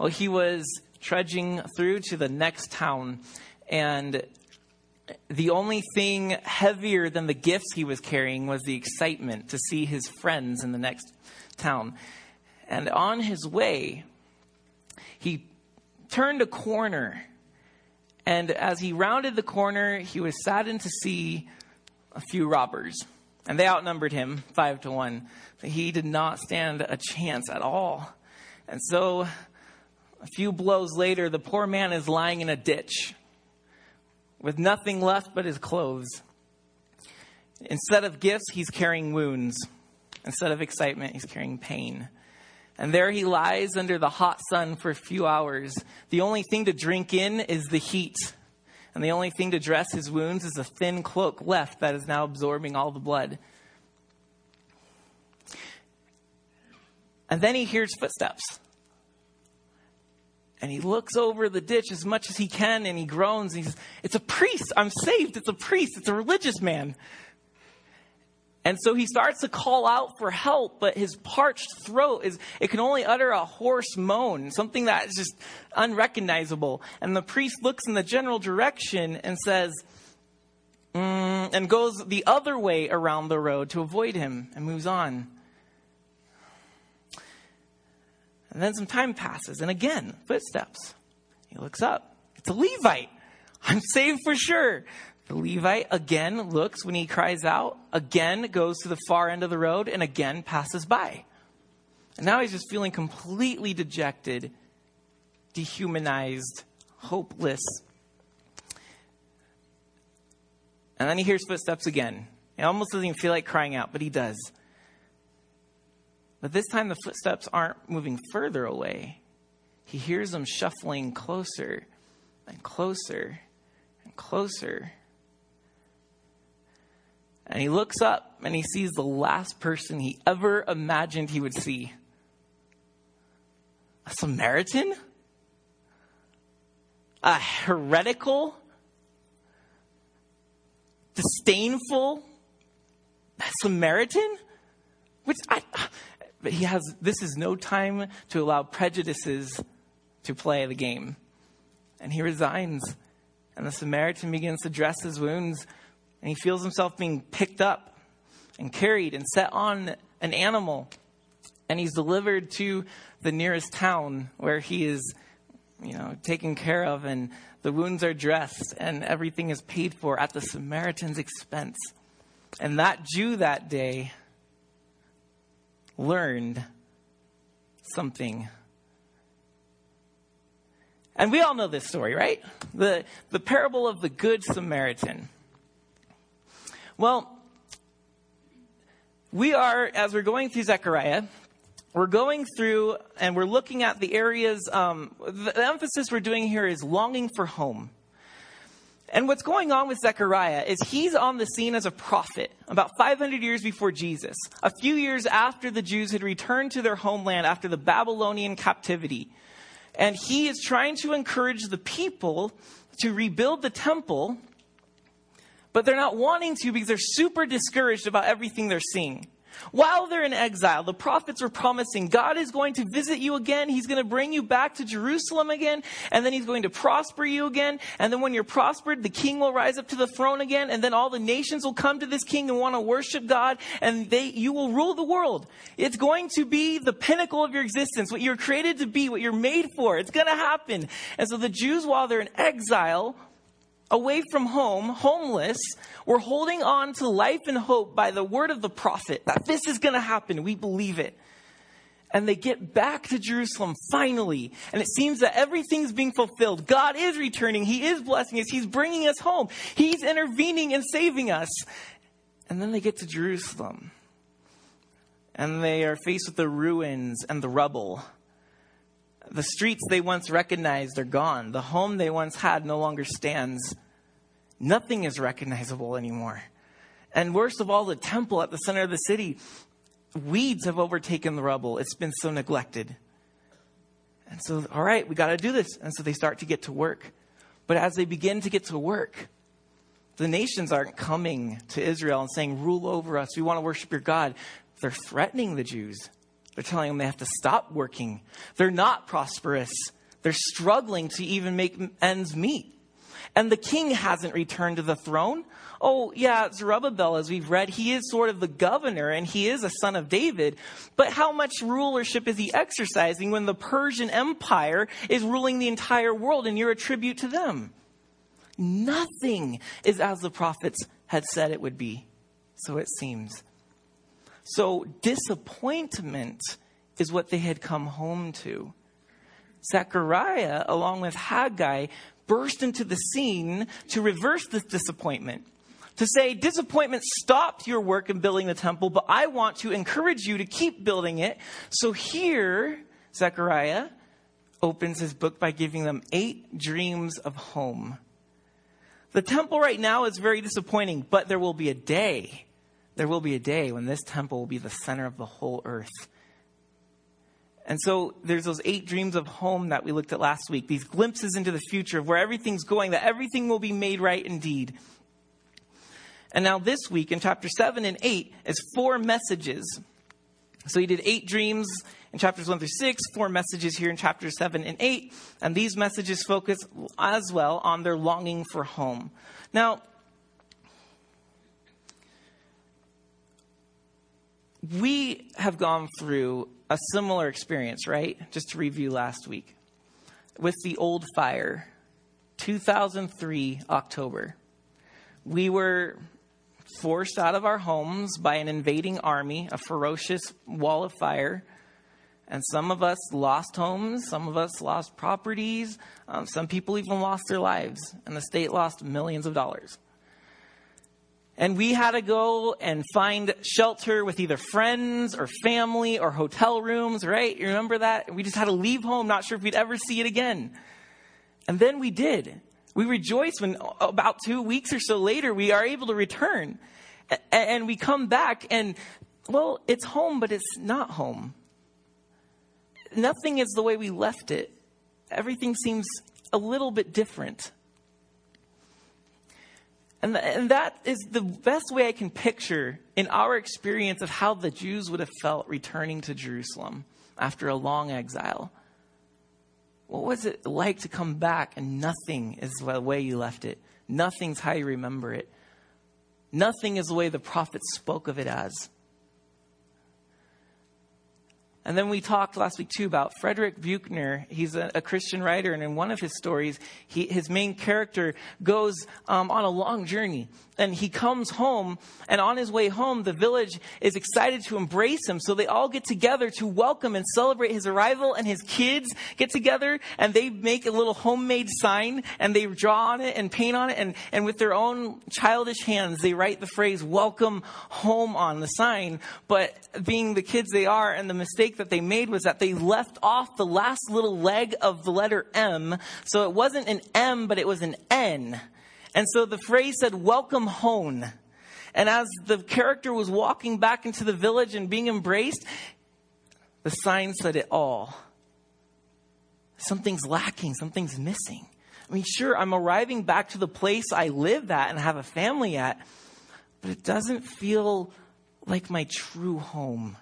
Well, he was trudging through to the next town, and the only thing heavier than the gifts he was carrying was the excitement to see his friends in the next town. And on his way, he turned a corner. And as he rounded the corner, he was saddened to see a few robbers. And they outnumbered him five to one. He did not stand a chance at all. And so, a few blows later, the poor man is lying in a ditch with nothing left but his clothes. Instead of gifts, he's carrying wounds. Instead of excitement, he's carrying pain. And there he lies under the hot sun for a few hours. The only thing to drink in is the heat. And the only thing to dress his wounds is a thin cloak left that is now absorbing all the blood. And then he hears footsteps. And he looks over the ditch as much as he can and he groans. And he says, It's a priest. I'm saved. It's a priest. It's a religious man. And so he starts to call out for help, but his parched throat is, it can only utter a hoarse moan, something that is just unrecognizable. And the priest looks in the general direction and says, mm, and goes the other way around the road to avoid him and moves on. And then some time passes, and again, footsteps. He looks up. It's a Levite. I'm saved for sure. The Levite again looks when he cries out, again goes to the far end of the road, and again passes by. And now he's just feeling completely dejected, dehumanized, hopeless. And then he hears footsteps again. He almost doesn't even feel like crying out, but he does. But this time the footsteps aren't moving further away. He hears them shuffling closer and closer and closer. And he looks up and he sees the last person he ever imagined he would see a Samaritan? A heretical? Disdainful Samaritan? Which I, but he has, this is no time to allow prejudices to play the game. And he resigns. And the Samaritan begins to dress his wounds. And he feels himself being picked up and carried and set on an animal. And he's delivered to the nearest town where he is, you know, taken care of and the wounds are dressed and everything is paid for at the Samaritan's expense. And that Jew that day learned something. And we all know this story, right? The, the parable of the Good Samaritan. Well, we are, as we're going through Zechariah, we're going through and we're looking at the areas, um, the emphasis we're doing here is longing for home. And what's going on with Zechariah is he's on the scene as a prophet about 500 years before Jesus, a few years after the Jews had returned to their homeland after the Babylonian captivity. And he is trying to encourage the people to rebuild the temple, but they're not wanting to because they're super discouraged about everything they're seeing. While they're in exile, the prophets were promising God is going to visit you again. He's going to bring you back to Jerusalem again, and then he's going to prosper you again. And then when you're prospered, the king will rise up to the throne again, and then all the nations will come to this king and want to worship God, and they, you will rule the world. It's going to be the pinnacle of your existence, what you're created to be, what you're made for. It's going to happen. And so the Jews, while they're in exile, away from home, homeless, we're holding on to life and hope by the word of the prophet that this is going to happen. We believe it. And they get back to Jerusalem finally. And it seems that everything's being fulfilled. God is returning. He is blessing us. He's bringing us home. He's intervening and saving us. And then they get to Jerusalem. And they are faced with the ruins and the rubble. The streets they once recognized are gone. The home they once had no longer stands. Nothing is recognizable anymore. And worst of all, the temple at the center of the city, weeds have overtaken the rubble. It's been so neglected. And so, all right, we got to do this. And so they start to get to work. But as they begin to get to work, the nations aren't coming to Israel and saying, rule over us. We want to worship your God. They're threatening the Jews. They're telling them they have to stop working. They're not prosperous. They're struggling to even make ends meet. And the king hasn't returned to the throne. Oh, yeah, Zerubbabel, as we've read, he is sort of the governor and he is a son of David. But how much rulership is he exercising when the Persian Empire is ruling the entire world and you're a tribute to them? Nothing is as the prophets had said it would be. So it seems. So disappointment is what they had come home to. Zechariah, along with Haggai, burst into the scene to reverse this disappointment. To say, disappointment stopped your work in building the temple, but I want to encourage you to keep building it. So here, Zechariah opens his book by giving them eight dreams of home. The temple right now is very disappointing, but there will be a day. There will be a day when this temple will be the center of the whole earth. And so there's those eight dreams of home that we looked at last week, these glimpses into the future of where everything's going, that everything will be made right indeed. And now this week in chapter 7 and 8 is four messages. So he did eight dreams in chapters 1 through 6, four messages here in chapters 7 and 8, and these messages focus as well on their longing for home. Now, we have gone through a similar experience, right? Just to review last week with the old fire, 2003 October. We were forced out of our homes by an invading army, a ferocious wall of fire. And some of us lost homes, some of us lost properties, um, some people even lost their lives, and the state lost millions of dollars. And we had to go and find shelter with either friends or family or hotel rooms, right? You remember that? We just had to leave home, not sure if we'd ever see it again. And then we did. We rejoice when uh, about two weeks or so later we are able to return. And we come back and, well, it's home, but it's not home. Nothing is the way we left it. Everything seems a little bit different. And, th- and that is the best way I can picture in our experience of how the Jews would have felt returning to Jerusalem after a long exile. What was it like to come back and nothing is the way you left it? Nothing's how you remember it. Nothing is the way the prophets spoke of it as. And then we talked last week too about Frederick Buechner. He's a, a Christian writer, and in one of his stories, he, his main character goes um, on a long journey. And he comes home and on his way home the village is excited to embrace him. So they all get together to welcome and celebrate his arrival and his kids get together and they make a little homemade sign and they draw on it and paint on it. And, and with their own childish hands they write the phrase welcome home on the sign. But being the kids they are and the mistake that they made was that they left off the last little leg of the letter M so it wasn't an M but it was an N and so the phrase said, welcome home. And as the character was walking back into the village and being embraced, the sign said it all. Something's lacking, something's missing. I mean, sure, I'm arriving back to the place I live at and have a family at, but it doesn't feel like my true home.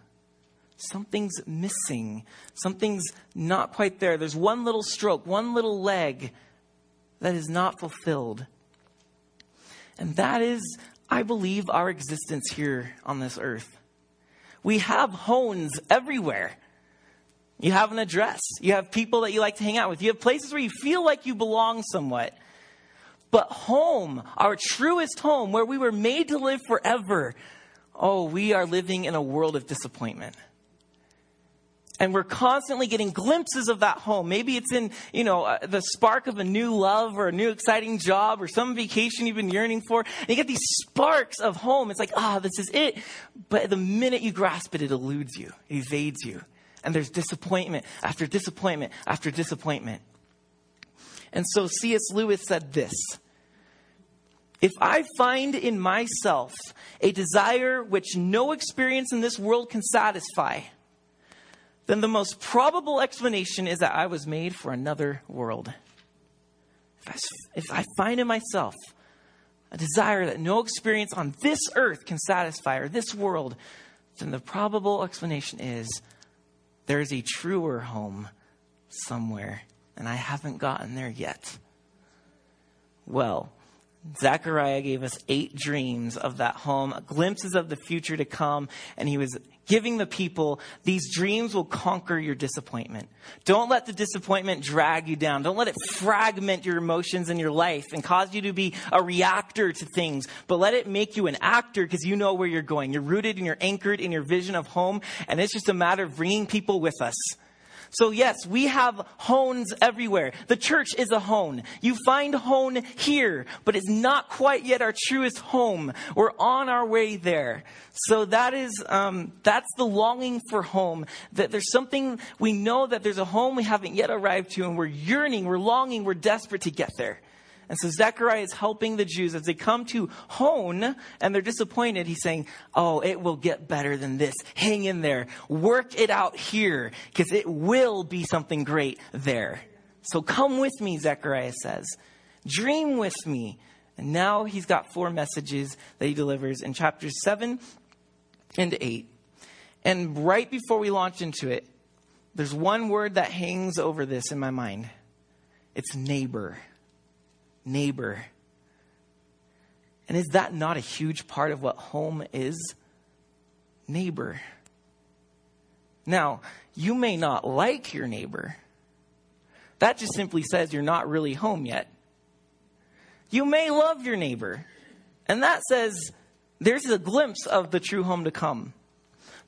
Something's missing. Something's not quite there. There's one little stroke, one little leg that is not fulfilled. And that is, I believe, our existence here on this earth. We have homes everywhere. You have an address. You have people that you like to hang out with. You have places where you feel like you belong somewhat. But home, our truest home, where we were made to live forever, oh, we are living in a world of disappointment and we're constantly getting glimpses of that home. Maybe it's in, you know, uh, the spark of a new love or a new exciting job or some vacation you've been yearning for. And you get these sparks of home. It's like, ah, oh, this is it. But the minute you grasp it, it eludes you, it evades you. And there's disappointment after disappointment after disappointment. And so C.S. Lewis said this. If I find in myself a desire which no experience in this world can satisfy, then the most probable explanation is that I was made for another world. If I, if I find in myself a desire that no experience on this earth can satisfy or this world, then the probable explanation is there's a truer home somewhere, and I haven't gotten there yet. Well, Zechariah gave us eight dreams of that home, glimpses of the future to come, and he was giving the people these dreams will conquer your disappointment. Don't let the disappointment drag you down. Don't let it fragment your emotions and your life and cause you to be a reactor to things, but let it make you an actor because you know where you're going. You're rooted and you're anchored in your vision of home, and it's just a matter of bringing people with us. So yes, we have hones everywhere. The church is a hone. You find hone here, but it's not quite yet our truest home. We're on our way there. So that is, um, that's the longing for home. That there's something, we know that there's a home we haven't yet arrived to and we're yearning, we're longing, we're desperate to get there. And so Zechariah is helping the Jews as they come to hone and they're disappointed. He's saying, Oh, it will get better than this. Hang in there. Work it out here because it will be something great there. So come with me, Zechariah says. Dream with me. And now he's got four messages that he delivers in chapters 7 and 8. And right before we launch into it, there's one word that hangs over this in my mind it's neighbor neighbor. And is that not a huge part of what home is? Neighbor. Now, you may not like your neighbor. That just simply says you're not really home yet. You may love your neighbor. And that says there's a glimpse of the true home to come.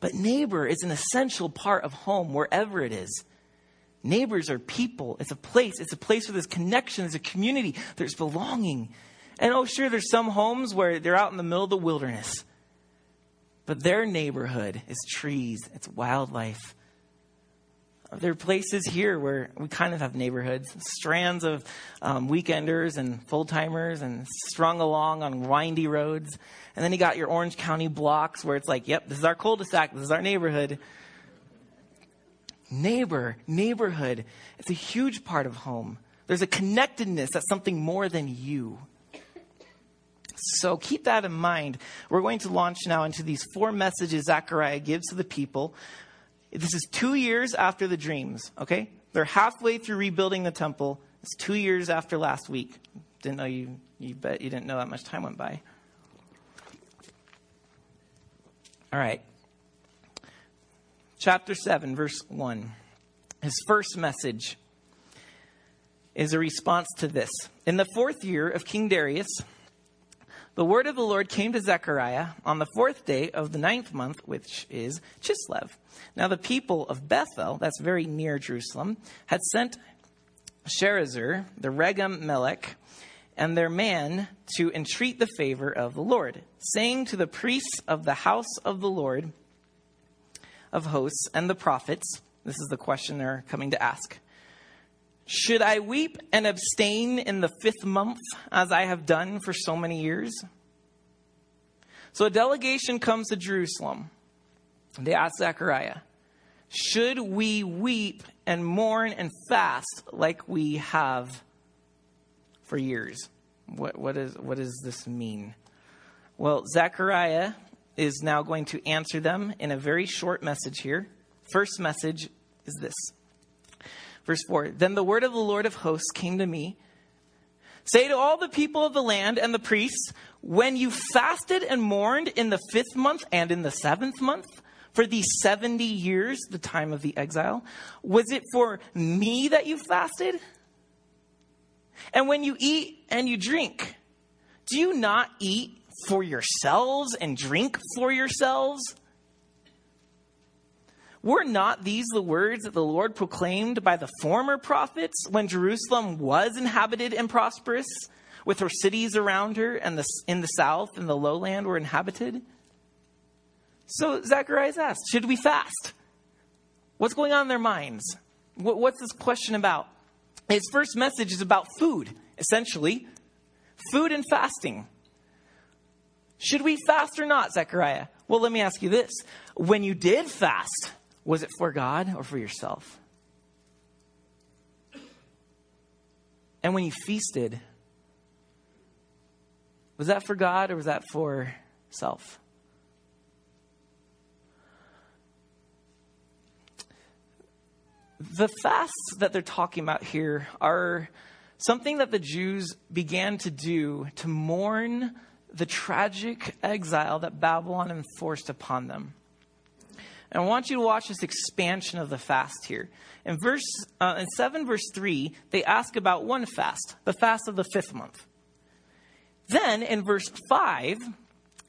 But neighbor is an essential part of home wherever it is. Neighbors are people. It's a place. It's a place where there's connection. There's a community. There's belonging. And oh, sure, there's some homes where they're out in the middle of the wilderness. But their neighborhood is trees, it's wildlife. There are places here where we kind of have neighborhoods, strands of um, weekenders and full timers and strung along on windy roads. And then you got your Orange County blocks where it's like, yep, this is our cul de sac, this is our neighborhood neighbor, neighborhood. It's a huge part of home. There's a connectedness that's something more than you. So keep that in mind. We're going to launch now into these four messages Zechariah gives to the people. This is two years after the dreams, okay? They're halfway through rebuilding the temple. It's two years after last week. Didn't know you, you bet you didn't know that much time went by. All right chapter 7, verse 1. His first message is a response to this. In the fourth year of King Darius, the word of the Lord came to Zechariah on the fourth day of the ninth month, which is Chislev. Now, the people of Bethel, that's very near Jerusalem, had sent Sharezer, the Regem Melech, and their man to entreat the favor of the Lord, saying to the priests of the house of the Lord, of hosts and the prophets. This is the question they're coming to ask. Should I weep and abstain in the fifth month as I have done for so many years? So a delegation comes to Jerusalem. They ask Zechariah, Should we weep and mourn and fast like we have for years? What, what, is, what does this mean? Well, Zechariah is now going to answer them in a very short message here. First message is this. Verse 4 Then the word of the Lord of hosts came to me. Say to all the people of the land and the priests, when you fasted and mourned in the fifth month and in the seventh month, for these 70 years, the time of the exile, was it for me that you fasted? And when you eat and you drink, do you not eat for yourselves and drink for yourselves? Were not these the words that the Lord proclaimed by the former prophets when Jerusalem was inhabited and prosperous, with her cities around her, and the, in the south and the lowland were inhabited? So Zacharias asked, Should we fast? What's going on in their minds? What's this question about? His first message is about food, essentially. Food and fasting. Should we fast or not, Zechariah? Well, let me ask you this. When you did fast, was it for God or for yourself? And when you feasted, was that for God or was that for self? the fasts that they're talking about here are something that the Jews began to do to mourn the tragic exile that Babylon enforced upon them. And I want you to watch this expansion of the fast here. In verse uh, in 7 verse 3, they ask about one fast, the fast of the 5th month. Then in verse 5,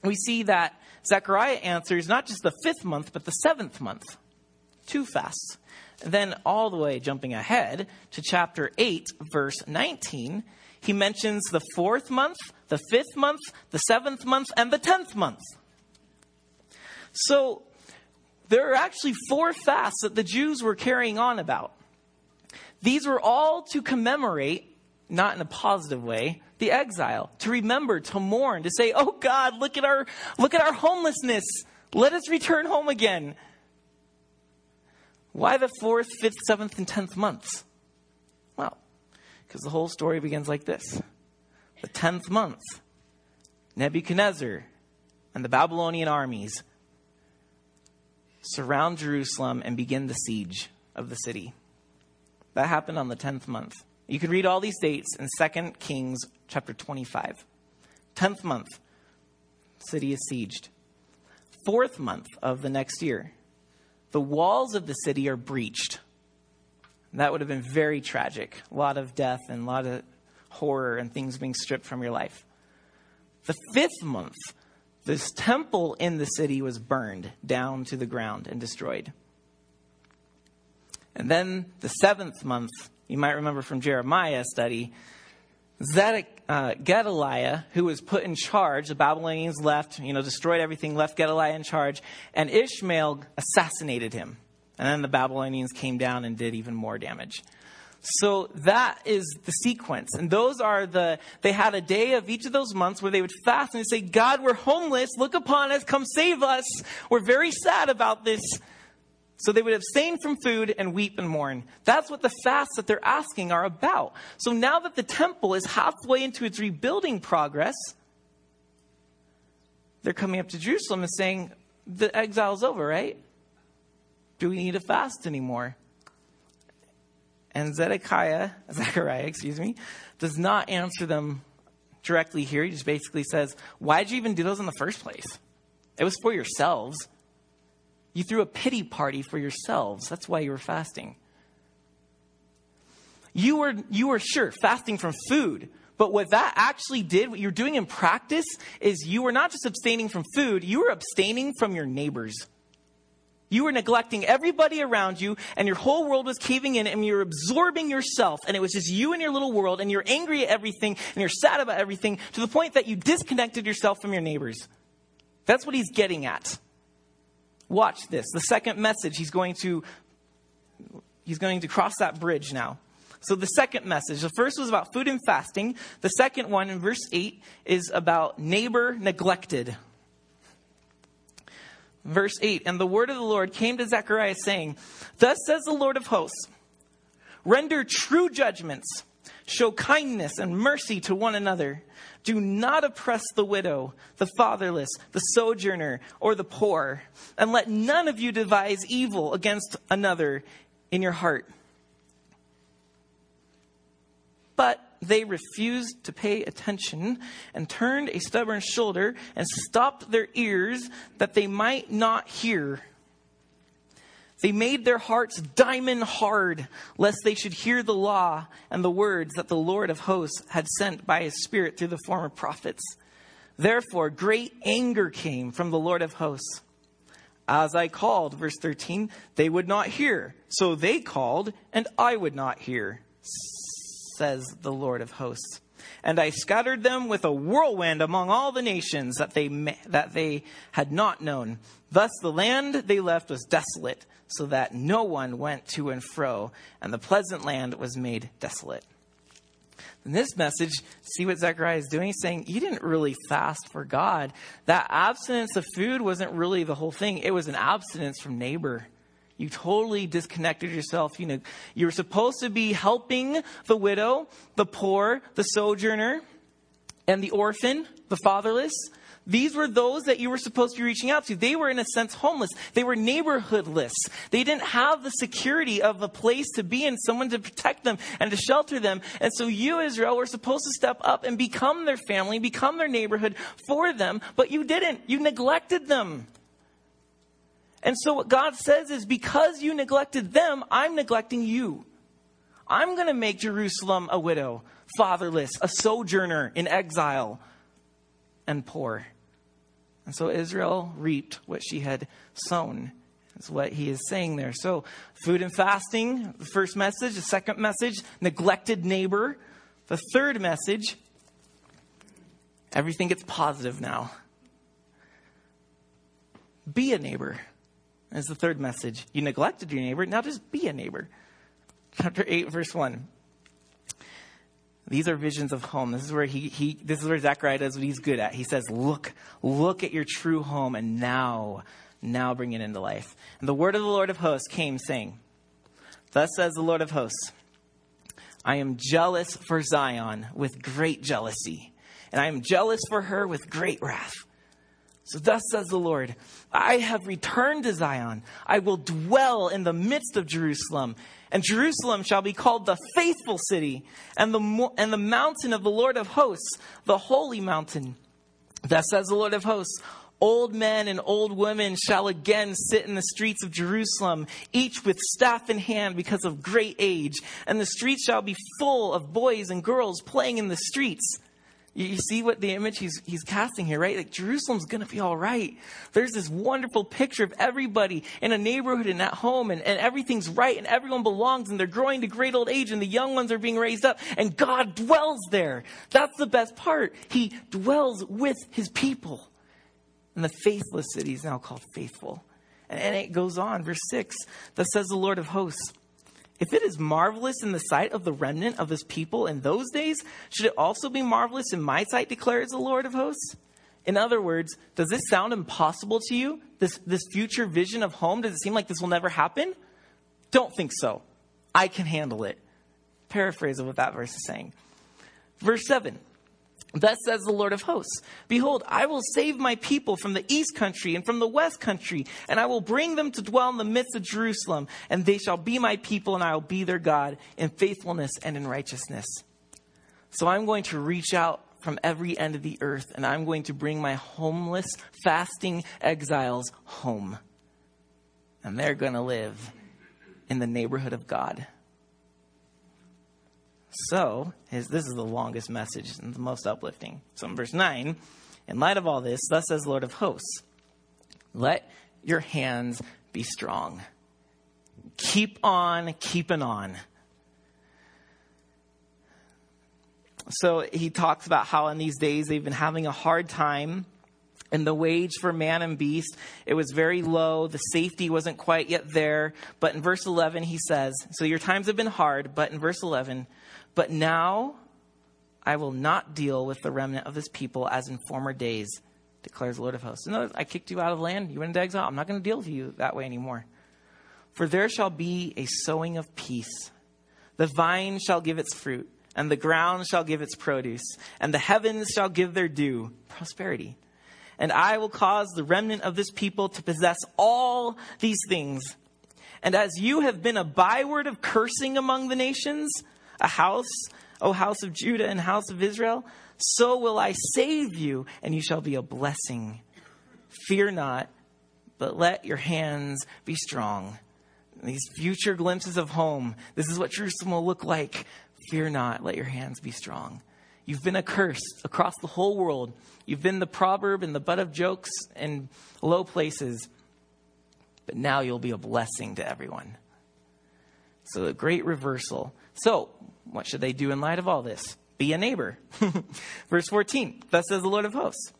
we see that Zechariah answers not just the 5th month but the 7th month. Two fasts. then all the way jumping ahead to chapter 8 verse 19, he mentions the 4th month, the 5th month, the 7th month and the 10th month. So there are actually four fasts that the Jews were carrying on about. These were all to commemorate, not in a positive way, the exile, to remember, to mourn, to say, "Oh God, look at our look at our homelessness. Let us return home again." Why the fourth, fifth, seventh, and tenth months? Well, because the whole story begins like this: the tenth month, Nebuchadnezzar and the Babylonian armies surround Jerusalem and begin the siege of the city. That happened on the 10th month. You can read all these dates in 2 Kings chapter 25. 10th month, city is sieged. Fourth month of the next year, the walls of the city are breached. That would have been very tragic. A lot of death and a lot of horror and things being stripped from your life. The fifth month, this temple in the city was burned down to the ground and destroyed. And then the seventh month, you might remember from Jeremiah study, Zedek, uh, Gedaliah, who was put in charge, the Babylonians left, you know, destroyed everything, left Gedaliah in charge, and Ishmael assassinated him. And then the Babylonians came down and did even more damage. So that is the sequence. And those are the, they had a day of each of those months where they would fast and say, God, we're homeless. Look upon us. Come save us. We're very sad about this. So they would abstain from food and weep and mourn. That's what the fasts that they're asking are about. So now that the temple is halfway into its rebuilding progress, they're coming up to Jerusalem and saying, the exile's over, right? Do we need to fast anymore? And Zedekiah, Zechariah, excuse me, does not answer them directly here. He just basically says, Why'd you even do those in the first place? It was for yourselves. You threw a pity party for yourselves. That's why you were fasting. You were, you were sure fasting from food, but what that actually did, what you're doing in practice, is you were not just abstaining from food, you were abstaining from your neighbors. You were neglecting everybody around you, and your whole world was caving in, and you're absorbing yourself, and it was just you and your little world, and you're angry at everything, and you're sad about everything, to the point that you disconnected yourself from your neighbors. That's what he's getting at. Watch this. The second message, he's going to he's going to cross that bridge now. So the second message, the first was about food and fasting. The second one in verse 8 is about neighbor neglected verse 8 And the word of the Lord came to Zechariah, saying, Thus says the Lord of hosts, render true judgments, show kindness and mercy to one another. Do not oppress the widow, the fatherless, the sojourner, or the poor, and let none of you devise evil against another in your heart. But they refused to pay attention and turned a stubborn shoulder and stopped their ears that they might not hear. They made their hearts diamond hard, lest they should hear the law and the words that the Lord of hosts had sent by his Spirit through the former prophets. Therefore, great anger came from the Lord of hosts. As I called, verse 13, they would not hear. So they called, and I would not hear says the Lord of hosts. And I scattered them with a whirlwind among all the nations that they, that they had not known. Thus the land they left was desolate, so that no one went to and fro, and the pleasant land was made desolate. In this message, see what Zechariah is doing? He's saying, You didn't really fast for God. That abstinence of food wasn't really the whole thing, it was an abstinence from neighbor. You totally disconnected yourself. You know, you were supposed to be helping the widow, the poor, the sojourner, and the orphan, the fatherless. These were those that you were supposed to be reaching out to. They were, in a sense, homeless. They were neighborhoodless. They didn't have the security of a place to be and someone to protect them and to shelter them. And so you, Israel, were supposed to step up and become their family, become their neighborhood for them, but you didn't. You neglected them. And so what God says is because you neglected them, I'm neglecting you. I'm going to make Jerusalem a widow, fatherless, a sojourner in exile, and poor. And so Israel reaped what she had sown. Is what he is saying there. So, food and fasting, the first message. The second message, neglected neighbor. The third message, everything gets positive now. Be a neighbor. Is the third message. You neglected your neighbor, now just be a neighbor. Chapter 8, verse 1. These are visions of home. This is where he, he this is where Zechariah does what he's good at. He says, Look, look at your true home, and now, now bring it into life. And the word of the Lord of hosts came, saying, Thus says the Lord of hosts, I am jealous for Zion with great jealousy, and I am jealous for her with great wrath. So thus says the Lord, I have returned to Zion. I will dwell in the midst of Jerusalem. And Jerusalem shall be called the faithful city and the, and the mountain of the Lord of hosts, the holy mountain. Thus says the Lord of hosts, Old men and old women shall again sit in the streets of Jerusalem, each with staff in hand because of great age. And the streets shall be full of boys and girls playing in the streets. You see what the image he's, he's casting here, right? Like Jerusalem's going to be all right. There's this wonderful picture of everybody in a neighborhood and at home and, and everything's right and everyone belongs and they're growing to great old age and the young ones are being raised up and God dwells there. That's the best part. He dwells with his people. And the faithless city is now called faithful. And, and it goes on, verse 6, that says the Lord of hosts. If it is marvelous in the sight of the remnant of his people in those days, should it also be marvelous in my sight, declares the Lord of hosts? In other words, does this sound impossible to you? This, this future vision of home, does it seem like this will never happen? Don't think so. I can handle it. Paraphrase of what that verse is saying. Verse 7 Thus says the Lord of hosts Behold, I will save my people from the east country and from the west country, and I will bring them to dwell in the midst of Jerusalem, and they shall be my people, and I will be their God in faithfulness and in righteousness. So I'm going to reach out from every end of the earth, and I'm going to bring my homeless, fasting exiles home. And they're going to live in the neighborhood of God. So, his, this is the longest message and the most uplifting. So, in verse 9, in light of all this, thus says Lord of hosts, let your hands be strong. Keep on keeping on. So, he talks about how in these days they've been having a hard time and the wage for man and beast it was very low the safety wasn't quite yet there but in verse 11 he says so your times have been hard but in verse 11 but now I will not deal with the remnant of this people as in former days, declares the Lord of hosts. In other words, I kicked you out of land, you went into exile. I'm not going to deal with you that way anymore. For there shall be a sowing of peace. The vine shall give its fruit, and the ground shall give its produce, and the heavens shall give their due, prosperity. And I will cause the remnant of this people to possess all these things. And as you have been a byword of cursing among the nations, a house, O house of Judah and house of Israel, so will I save you, and you shall be a blessing. Fear not, but let your hands be strong. These future glimpses of home, this is what Jerusalem will look like. Fear not, let your hands be strong. You've been a curse across the whole world. You've been the proverb and the butt of jokes and low places. But now you'll be a blessing to everyone. So, a great reversal. So, what should they do in light of all this? Be a neighbor. Verse 14 Thus says the Lord of hosts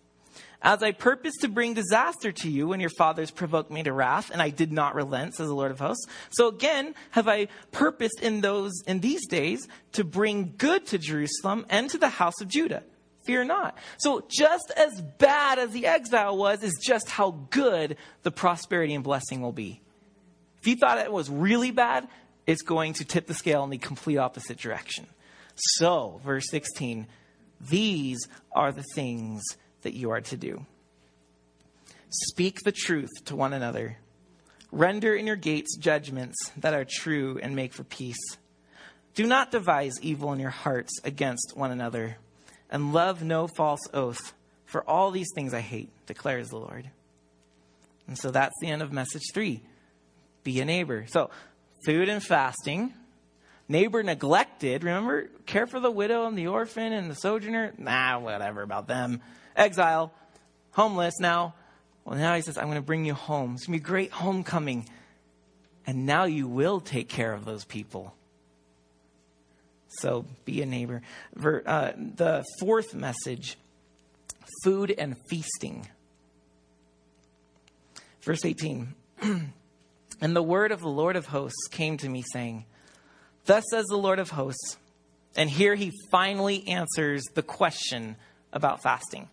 As I purposed to bring disaster to you when your fathers provoked me to wrath, and I did not relent, says the Lord of hosts. So again, have I purposed in those in these days to bring good to Jerusalem and to the house of Judah. Fear not. So just as bad as the exile was, is just how good the prosperity and blessing will be. If you thought it was really bad, it's going to tip the scale in the complete opposite direction. So, verse 16, these are the things that you are to do. Speak the truth to one another. Render in your gates judgments that are true and make for peace. Do not devise evil in your hearts against one another, and love no false oath, for all these things I hate, declares the Lord. And so that's the end of message three be a neighbor. So, food and fasting, neighbor neglected. Remember, care for the widow and the orphan and the sojourner. Nah, whatever about them. Exile, homeless now. Well, now he says, I'm going to bring you home. It's going to be a great homecoming. And now you will take care of those people. So be a neighbor. Uh, the fourth message food and feasting. Verse 18 And the word of the Lord of hosts came to me, saying, Thus says the Lord of hosts. And here he finally answers the question about fasting.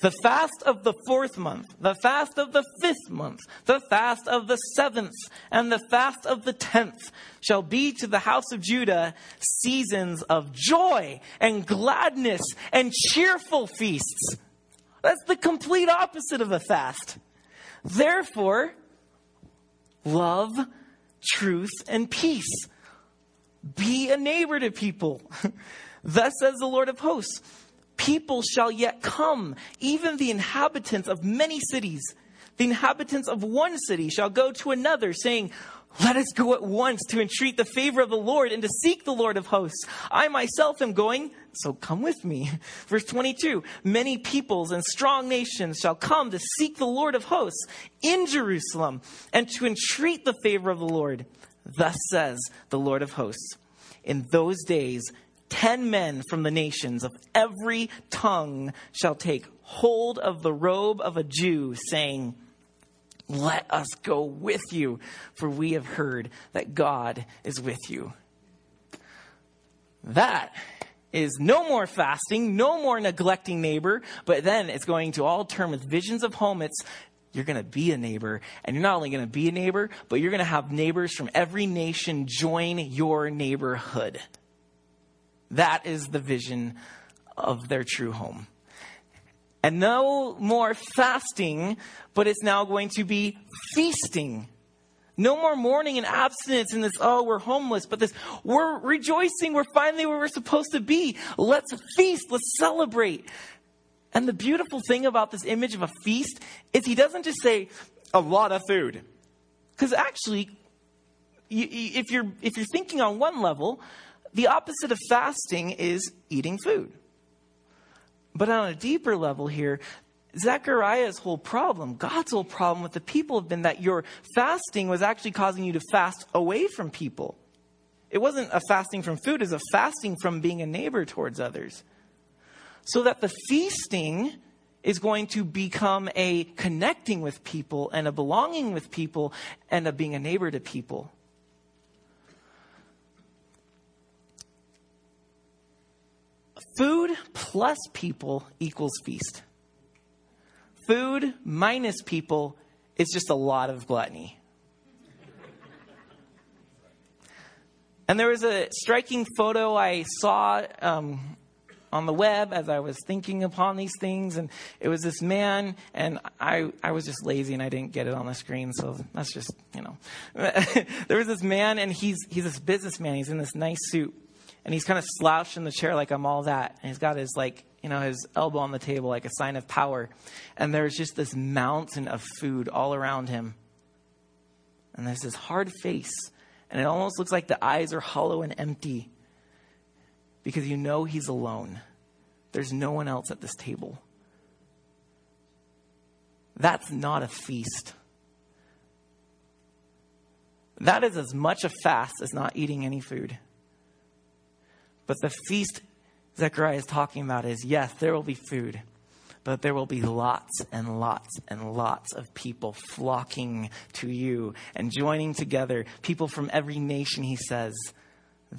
The fast of the fourth month, the fast of the fifth month, the fast of the seventh, and the fast of the tenth shall be to the house of Judah seasons of joy and gladness and cheerful feasts. That's the complete opposite of a fast. Therefore, love, truth, and peace. Be a neighbor to people. Thus says the Lord of hosts people shall yet come, even the inhabitants of many cities. The inhabitants of one city shall go to another, saying, let us go at once to entreat the favor of the Lord and to seek the Lord of hosts. I myself am going, so come with me. Verse 22 Many peoples and strong nations shall come to seek the Lord of hosts in Jerusalem and to entreat the favor of the Lord. Thus says the Lord of hosts. In those days, ten men from the nations of every tongue shall take hold of the robe of a Jew, saying, let us go with you, for we have heard that God is with you. That is no more fasting, no more neglecting neighbor, but then it's going to all turn with visions of home. It's you're going to be a neighbor, and you're not only going to be a neighbor, but you're going to have neighbors from every nation join your neighborhood. That is the vision of their true home. And no more fasting, but it's now going to be feasting. No more mourning and abstinence and this, oh, we're homeless, but this, we're rejoicing, we're finally where we're supposed to be. Let's feast, let's celebrate. And the beautiful thing about this image of a feast is he doesn't just say a lot of food. Because actually, if, you're, if you're thinking on one level, the opposite of fasting is eating food. But on a deeper level here, Zechariah's whole problem, God's whole problem with the people have been that your fasting was actually causing you to fast away from people. It wasn't a fasting from food, it was a fasting from being a neighbor towards others. So that the feasting is going to become a connecting with people and a belonging with people and a being a neighbor to people. Food plus people equals feast. Food minus people is just a lot of gluttony. And there was a striking photo I saw um, on the web as I was thinking upon these things, and it was this man, and I, I was just lazy and I didn't get it on the screen, so that's just, you know. there was this man, and he's, he's this businessman, he's in this nice suit, and he's kind of slouched in the chair like I'm all that. And he's got his like, you know, his elbow on the table like a sign of power. And there's just this mountain of food all around him. And there's this hard face. And it almost looks like the eyes are hollow and empty because you know he's alone. There's no one else at this table. That's not a feast. That is as much a fast as not eating any food. But the feast Zechariah is talking about is yes, there will be food, but there will be lots and lots and lots of people flocking to you and joining together. People from every nation, he says.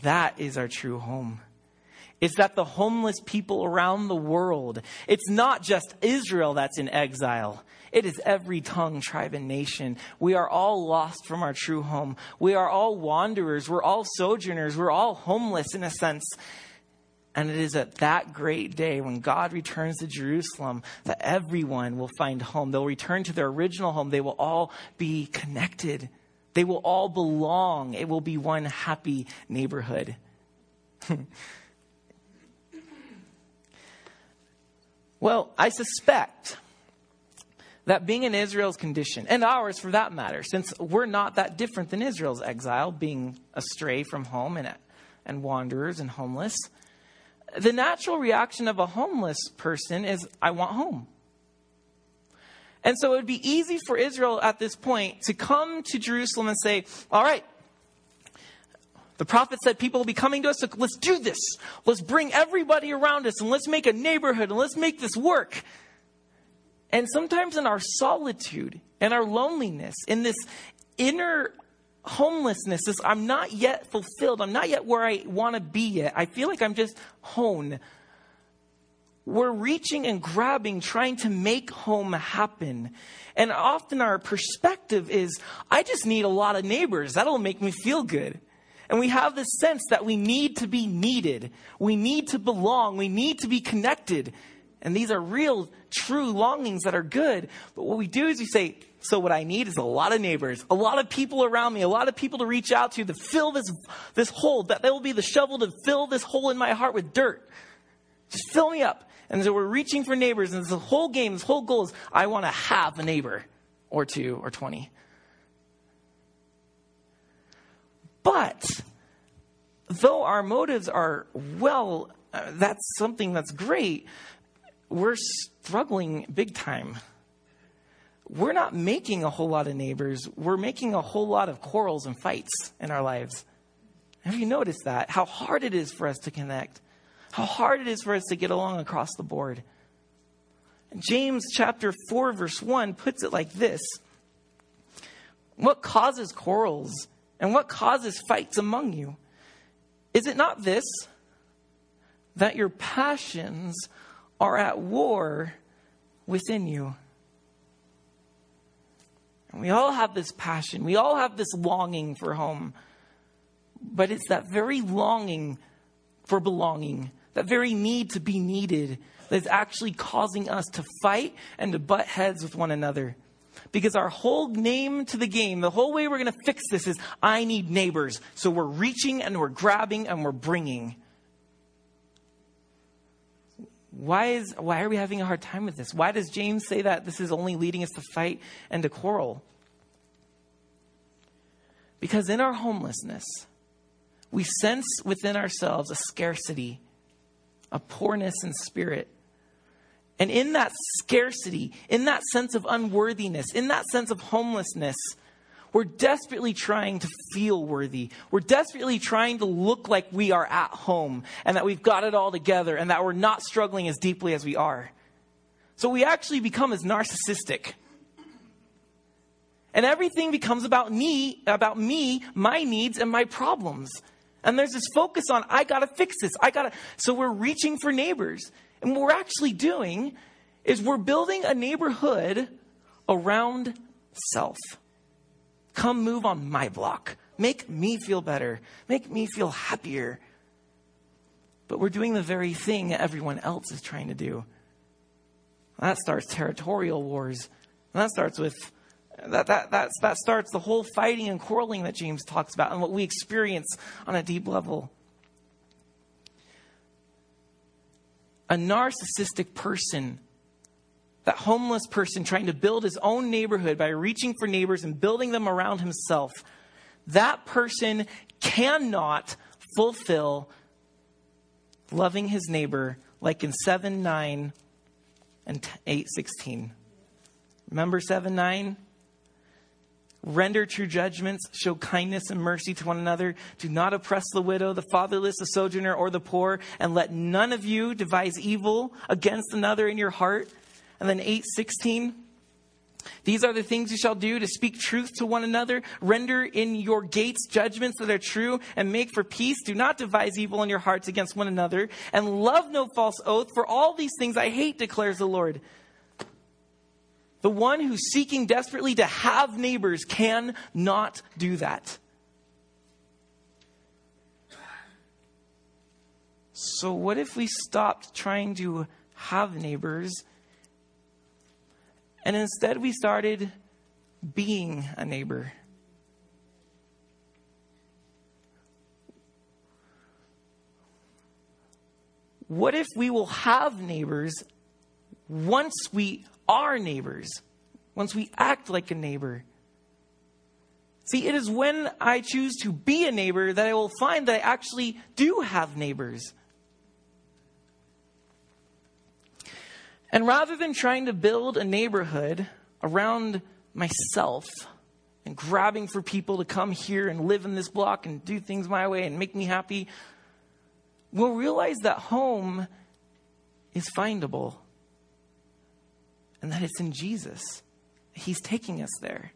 That is our true home. It's that the homeless people around the world, it's not just Israel that's in exile. It is every tongue, tribe, and nation. We are all lost from our true home. We are all wanderers. We're all sojourners. We're all homeless in a sense. And it is at that great day when God returns to Jerusalem that everyone will find home. They'll return to their original home. They will all be connected. They will all belong. It will be one happy neighborhood. well, I suspect that being in Israel's condition, and ours for that matter, since we're not that different than Israel's exile, being astray from home and, and wanderers and homeless, the natural reaction of a homeless person is, I want home. And so it would be easy for Israel at this point to come to Jerusalem and say, All right, the prophet said people will be coming to us, so let's do this. Let's bring everybody around us and let's make a neighborhood and let's make this work. And sometimes in our solitude and our loneliness, in this inner homelessness, this I'm not yet fulfilled, I'm not yet where I want to be yet, I feel like I'm just hone we're reaching and grabbing, trying to make home happen. And often our perspective is, I just need a lot of neighbors. That'll make me feel good. And we have this sense that we need to be needed. We need to belong. We need to be connected. And these are real, true longings that are good. But what we do is we say, so what I need is a lot of neighbors, a lot of people around me, a lot of people to reach out to to fill this, this hole, that they will be the shovel to fill this hole in my heart with dirt. Just fill me up. And so we're reaching for neighbors, and this whole game, this whole goal is I want to have a neighbor or two or 20. But though our motives are well, uh, that's something that's great, we're struggling big time. We're not making a whole lot of neighbors. We're making a whole lot of quarrels and fights in our lives. Have you noticed that? How hard it is for us to connect how hard it is for us to get along across the board. James chapter 4 verse 1 puts it like this. What causes quarrels and what causes fights among you? Is it not this that your passions are at war within you? And we all have this passion. We all have this longing for home. But it's that very longing for belonging that very need to be needed that is actually causing us to fight and to butt heads with one another. Because our whole name to the game, the whole way we're going to fix this is I need neighbors. So we're reaching and we're grabbing and we're bringing. Why, is, why are we having a hard time with this? Why does James say that this is only leading us to fight and to quarrel? Because in our homelessness, we sense within ourselves a scarcity a poorness in spirit. And in that scarcity, in that sense of unworthiness, in that sense of homelessness, we're desperately trying to feel worthy. We're desperately trying to look like we are at home and that we've got it all together and that we're not struggling as deeply as we are. So we actually become as narcissistic. And everything becomes about me, about me, my needs, and my problems. And there's this focus on, I got to fix this. I got to. So we're reaching for neighbors. And what we're actually doing is we're building a neighborhood around self. Come move on my block. Make me feel better. Make me feel happier. But we're doing the very thing everyone else is trying to do. That starts territorial wars. And that starts with that, that, that, that starts the whole fighting and quarreling that James talks about and what we experience on a deep level. A narcissistic person, that homeless person trying to build his own neighborhood by reaching for neighbors and building them around himself, that person cannot fulfill loving his neighbor like in 7 9 and 8 16. Remember 7 9? Render true judgments, show kindness and mercy to one another. Do not oppress the widow, the fatherless, the sojourner, or the poor, and let none of you devise evil against another in your heart. And then 816. These are the things you shall do to speak truth to one another. Render in your gates judgments that are true and make for peace. Do not devise evil in your hearts against one another and love no false oath. For all these things I hate, declares the Lord. The one who's seeking desperately to have neighbors cannot do that. So, what if we stopped trying to have neighbors and instead we started being a neighbor? What if we will have neighbors once we are neighbors, once we act like a neighbor? See, it is when I choose to be a neighbor that I will find that I actually do have neighbors. And rather than trying to build a neighborhood around myself and grabbing for people to come here and live in this block and do things my way and make me happy, we'll realize that home is findable and that it's in Jesus. He's taking us there.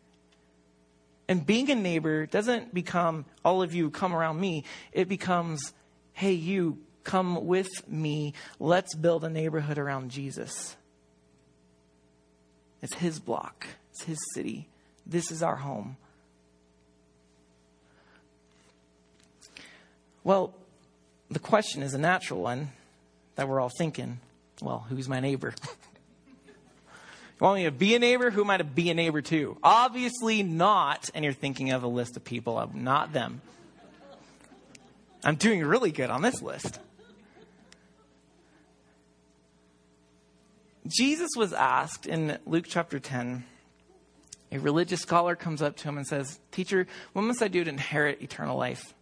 And being a neighbor doesn't become all of you come around me. It becomes, hey, you come with me. Let's build a neighborhood around Jesus. It's his block, it's his city. This is our home. Well, the question is a natural one that we're all thinking well, who's my neighbor? you want me to be a neighbor? Who am I to be a neighbor to? Obviously not, and you're thinking of a list of people, I'm not them. I'm doing really good on this list. Jesus was asked in Luke chapter 10, a religious scholar comes up to him and says, Teacher, what must I do to inherit eternal life?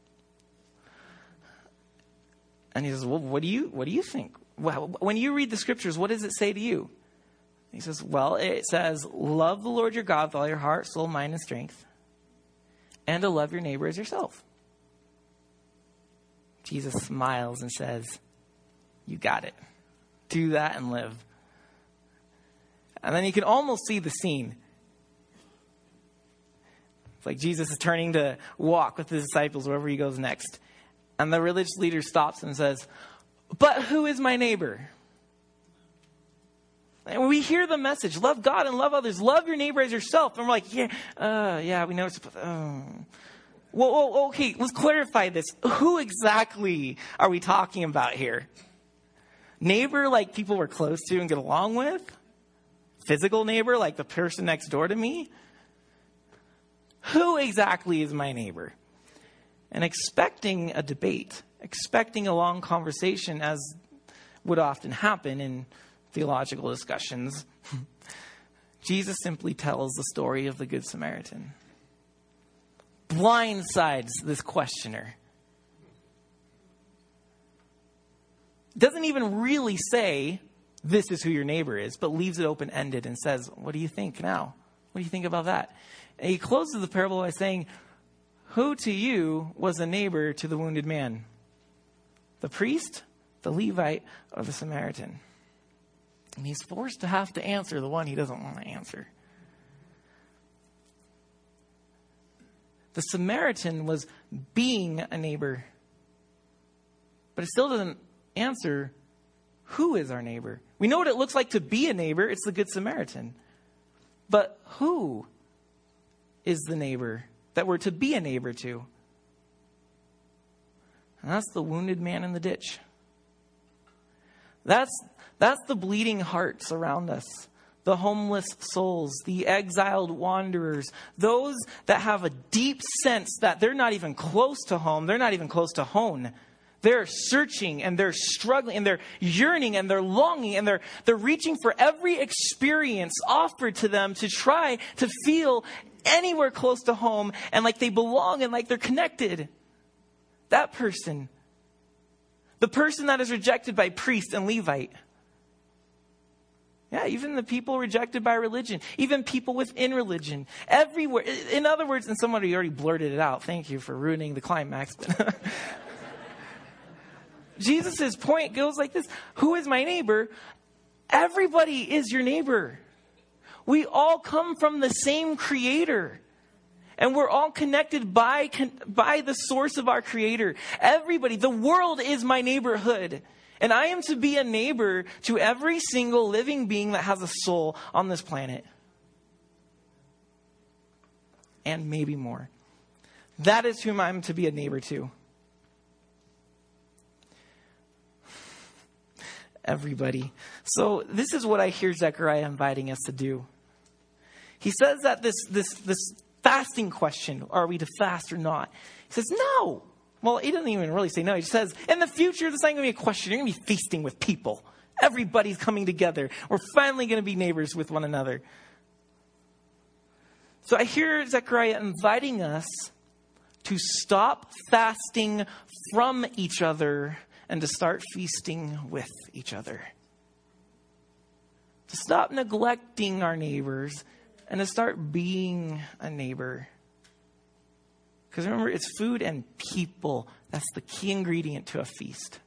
And he says, Well, what do you, what do you think? Well, when you read the scriptures, what does it say to you? He says, Well, it says, Love the Lord your God with all your heart, soul, mind, and strength, and to love your neighbor as yourself. Jesus smiles and says, You got it. Do that and live. And then you can almost see the scene. It's like Jesus is turning to walk with his disciples wherever he goes next. And the religious leader stops and says, But who is my neighbor? And we hear the message love God and love others, love your neighbor as yourself. And we're like, Yeah, uh, yeah, we know it's. Uh. Well, well, okay, let's clarify this. Who exactly are we talking about here? Neighbor, like people we're close to and get along with? Physical neighbor, like the person next door to me? Who exactly is my neighbor? and expecting a debate, expecting a long conversation, as would often happen in theological discussions, Jesus simply tells the story of the Good Samaritan. Blindsides this questioner. Doesn't even really say, this is who your neighbor is, but leaves it open ended and says, What do you think now? What do you think about that? And he closes the parable by saying, who to you was a neighbor to the wounded man? The priest, the Levite, or the Samaritan? And he's forced to have to answer the one he doesn't want to answer. The Samaritan was being a neighbor, but it still doesn't answer who is our neighbor. We know what it looks like to be a neighbor, it's the Good Samaritan. But who is the neighbor? that we're to be a neighbor to. And that's the wounded man in the ditch. That's, that's the bleeding hearts around us, the homeless souls, the exiled wanderers, those that have a deep sense that they're not even close to home, they're not even close to home. They're searching and they're struggling and they're yearning and they're longing and they're, they're reaching for every experience offered to them to try to feel anywhere close to home and like they belong and like they're connected. That person. The person that is rejected by priest and Levite. Yeah, even the people rejected by religion, even people within religion, everywhere. In other words, and somebody already blurted it out. Thank you for ruining the climax. Jesus' point goes like this Who is my neighbor? Everybody is your neighbor. We all come from the same creator. And we're all connected by, by the source of our creator. Everybody, the world is my neighborhood. And I am to be a neighbor to every single living being that has a soul on this planet. And maybe more. That is whom I'm to be a neighbor to. Everybody. So this is what I hear Zechariah inviting us to do. He says that this, this, this fasting question, are we to fast or not? He says, no. Well, he doesn't even really say no. He says, in the future, this ain't going to be a question. You're going to be feasting with people. Everybody's coming together. We're finally going to be neighbors with one another. So I hear Zechariah inviting us to stop fasting from each other and to start feasting with each other. To stop neglecting our neighbors and to start being a neighbor. Because remember, it's food and people that's the key ingredient to a feast.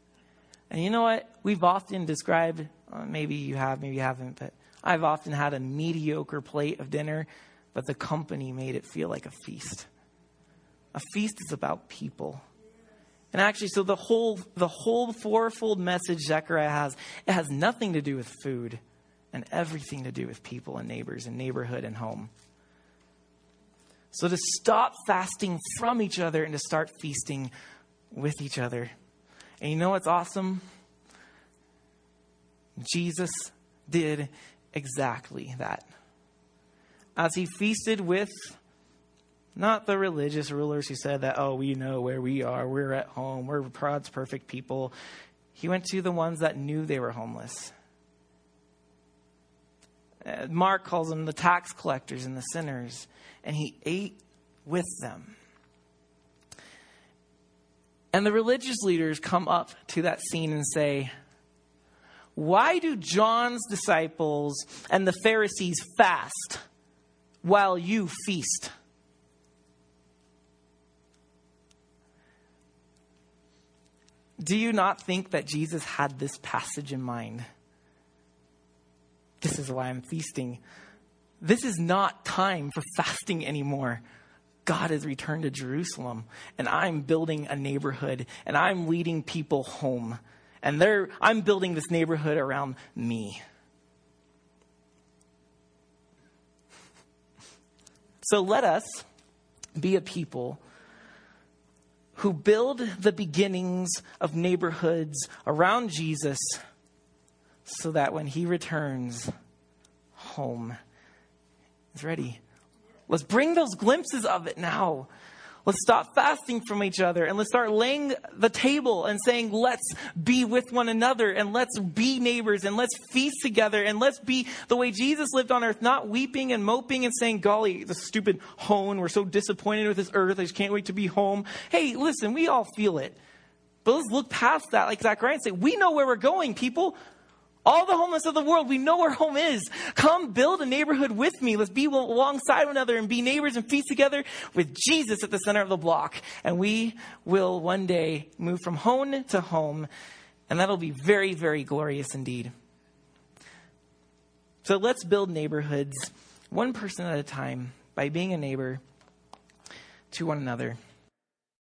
And you know what? We've often described, uh, maybe you have, maybe you haven't, but I've often had a mediocre plate of dinner, but the company made it feel like a feast. A feast is about people. And actually, so the whole the whole fourfold message Zechariah has, it has nothing to do with food and everything to do with people and neighbors and neighborhood and home. So to stop fasting from each other and to start feasting with each other. And you know what's awesome? Jesus did exactly that. As he feasted with not the religious rulers who said that, oh, we know where we are, we're at home, we're God's perfect people. He went to the ones that knew they were homeless. Uh, Mark calls them the tax collectors and the sinners, and he ate with them. And the religious leaders come up to that scene and say, Why do John's disciples and the Pharisees fast while you feast? Do you not think that Jesus had this passage in mind? This is why I'm feasting. This is not time for fasting anymore. God has returned to Jerusalem, and I'm building a neighborhood, and I'm leading people home. And they're, I'm building this neighborhood around me. So let us be a people who build the beginnings of neighborhoods around Jesus so that when he returns home is ready. Let's bring those glimpses of it now. Let's stop fasting from each other and let's start laying the table and saying, let's be with one another and let's be neighbors and let's feast together and let's be the way Jesus lived on earth, not weeping and moping and saying, golly, the stupid hone, we're so disappointed with this earth, I just can't wait to be home. Hey, listen, we all feel it. But let's look past that like Zechariah and say, we know where we're going, people. All the homeless of the world, we know where home is. Come build a neighborhood with me. Let's be alongside one another and be neighbors and feast together with Jesus at the center of the block. And we will one day move from home to home. And that'll be very, very glorious indeed. So let's build neighborhoods one person at a time by being a neighbor to one another.